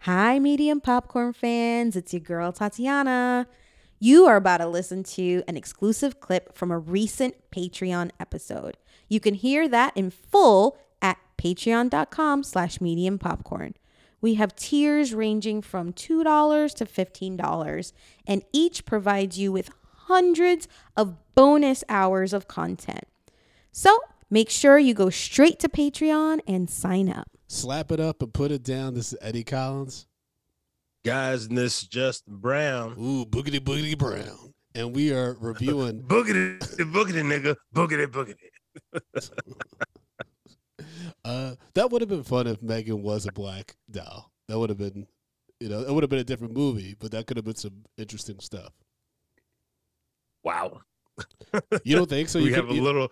Hi, medium popcorn fans. It's your girl, Tatiana. You are about to listen to an exclusive clip from a recent Patreon episode. You can hear that in full at patreon.com slash medium popcorn. We have tiers ranging from $2 to $15, and each provides you with hundreds of bonus hours of content. So make sure you go straight to Patreon and sign up. Slap it up and put it down. This is Eddie Collins. Guys, and this is Justin Brown. Ooh, boogity boogity brown. And we are reviewing Boogity, boogity, nigga. Boogity, boogity. uh that would have been fun if Megan was a black doll. That would have been you know, it would have been a different movie, but that could have been some interesting stuff. Wow. You don't think so? we You have could- a you- little.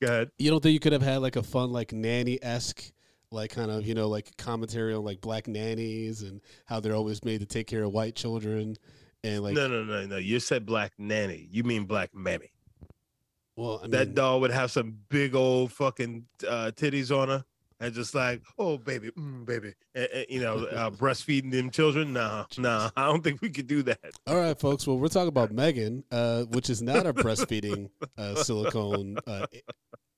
Go ahead. You don't think you could have had like a fun, like nanny esque, like kind of you know like commentary on like black nannies and how they're always made to take care of white children and like no, no, no, no. You said black nanny. You mean black mammy. well I mean, that doll would have some big old fucking uh, titties on her and just like, oh, baby, mm, baby. And, and, you know, uh, breastfeeding them children. Nah, nah. I don't think we could do that. All right, folks. Well, we're talking about Megan, uh, which is not a breastfeeding uh, silicone uh,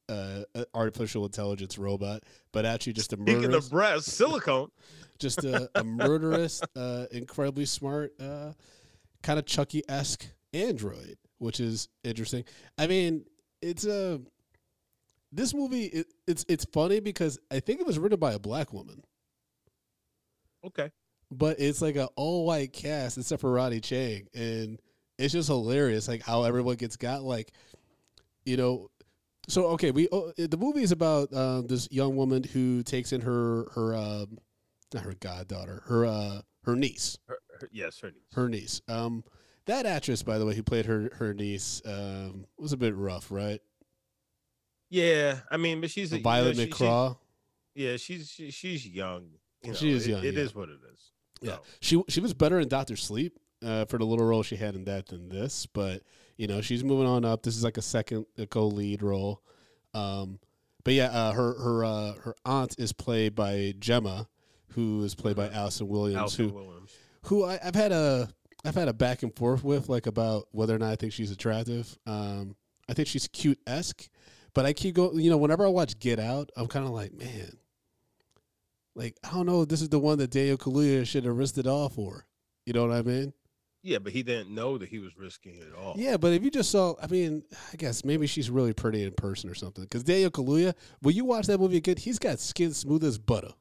uh, uh, artificial intelligence robot, but actually just a Speaking of breast, silicone. just a, a murderous, uh, incredibly smart, uh, kind of Chucky esque android, which is interesting. I mean, it's a this movie. It, it's it's funny because I think it was written by a black woman. Okay. but it's like an all white cast except for Ronny Chieng, and it's just hilarious, like how everyone gets got like, you know. So okay, we oh, the movie is about um, this young woman who takes in her her um, not her goddaughter, her uh, her niece, Her, her- yes, her niece. her niece. Um, that actress, by the way, who played her her niece, um, was a bit rough, right? Yeah, I mean, but she's a you know, Violet she- she- yeah, she's she, she's young. You know, She is it- young, It yeah. is what it is. Yeah, So, she she was better in Doctor Sleep uh, for the little role she had in that than this, but you know she's moving on up. This is like a second uh, co-lead role, um, but yeah, uh, her her uh, her aunt is played by Gemma, who is played by Allison Williams, Allison who Williams. who I, I've had a I've had a back and forth with like about whether or not I think she's attractive. Um, I think she's cute esque, but I keep going. You know, whenever I watch Get Out, I'm kind of like, man, like I don't know. if This is the one that Daniel Kaluuya should have risked it all for. You know what I mean? Yeah, but he didn't know that he was risking it all. Yeah, but if you just saw, I mean, I guess maybe she's really pretty in person or something. Because Daniel Kaluuya, when you watch that movie again, he's got skin smooth as butter,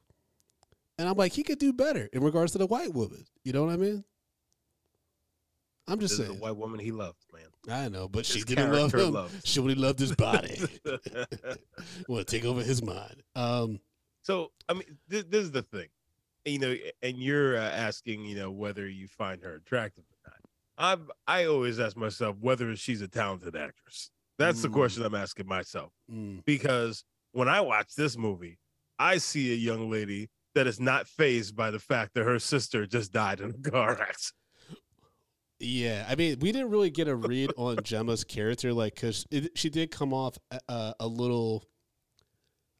and I'm like, he could do better in regards to the white woman. You know what I mean? I'm This just is the saying. white woman he loved, man. I know, but she didn't love him. She only loved his body. well, take over his mind? Um, So I mean, this, this is the thing, you know, and you're uh, asking, you know, whether you find her attractive or not. I'm I always ask myself whether she's a talented actress. That's the Mm. question I'm asking myself mm, because when I watch this movie, I see a young lady that is not phased by the fact that her sister just died in a car accident. Yeah, I mean, we didn't really get a read on Gemma's character, like, because she did come off uh, a little.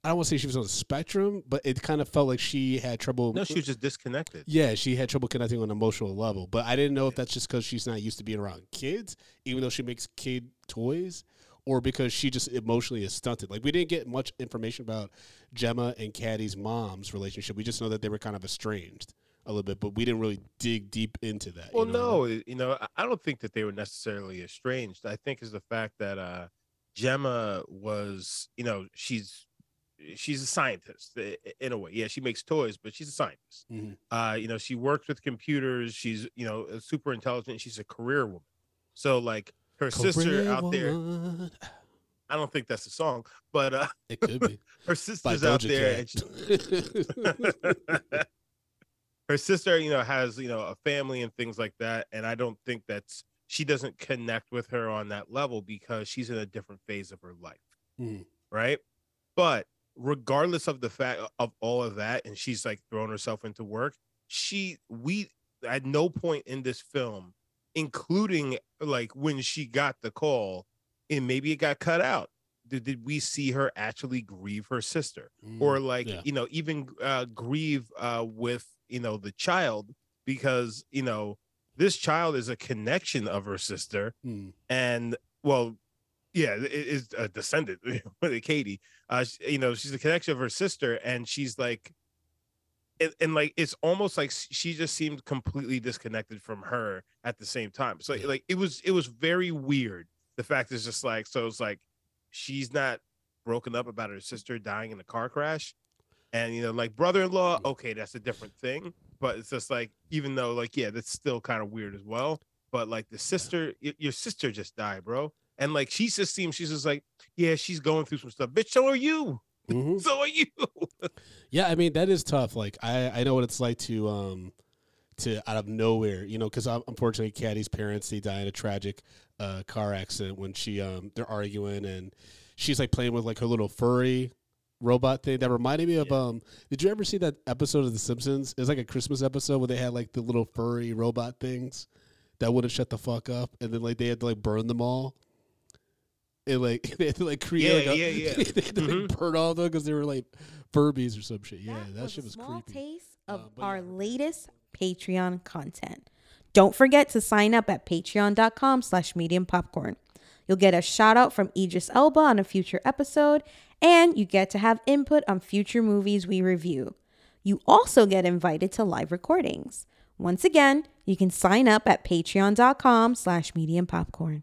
I don't want to say she was on the spectrum, but it kind of felt like she had trouble. No, she was just disconnected. Yeah, she had trouble connecting on an emotional level, but I didn't know if that's just because she's not used to being around kids, even though she makes kid toys, or because she just emotionally is stunted. Like we didn't get much information about Gemma and Cady's mom's relationship. We just know that they were kind of estranged a little bit, but we didn't really dig deep into that. you Well, know I mean? no, you know, I- don't think that they were necessarily estranged. I think is the fact that uh Gemma was, you know, she's she's a scientist in a way. Yeah, she makes toys, but she's a scientist. Mhm. Uh, you know, she works with computers. She's, you know, super intelligent. She's a career woman. So like her sister Career out there. I don't think that's the song, but uh It could be her sister's out there and she, Cat. her sister, you know, has you know a family and things like that, and I don't think that's she doesn't connect with her on that level because she's in a different phase of her life, Mhm. right? But regardless of the fact of all of that, and she's like thrown herself into work, she we at no point in this film, including like when she got the call, and maybe it got cut out. Did, did we see her actually grieve her sister or like yeah. you know even uh grieve uh with you know the child because you know this child is a connection of her sister Mm. and well yeah it is a descendant with Cady uh you know she's a connection of her sister and she's like and, and like it's almost like she just seemed completely disconnected from her at the same time so like it was it was very weird the fact is just like so it's like she's not broken up about her sister dying in a car crash. And you know like brother-in-law Mm. okay that's a different thing. But it's just like even though like yeah that's still kind of weird as well but like the sister y- your sister just died bro. And like she just seems she's just like yeah she's going through some stuff. Bitch so are you. Mhm. so are you. Yeah, I mean that is tough. Like I, I know what it's like to um to out of nowhere, you know, because unfortunately, Cady's parents they die in a tragic uh, car accident when she um they're arguing and she's like playing with like her little furry robot thing that reminded me of um. Did you ever see that episode of The Simpsons? It was like a Christmas episode where they had like the little furry robot things that wouldn't shut the fuck up, and then like they had to like burn them all. And like they had to like create Yeah, like, a, yeah, yeah. they had to like, Mhm. burn all of them because they were like Furbies or some shit. Yeah, that, was shit was small creepy. taste of Uh, our yeah. latest Patreon content. Don't forget to sign up at patreon.com slash medium popcorn. You'll get a shout out from Idris Elba on a future episode, and you get to have input on future movies we review. You also get invited to live recordings. Once again, you can sign up at patreon.com slash medium popcorn.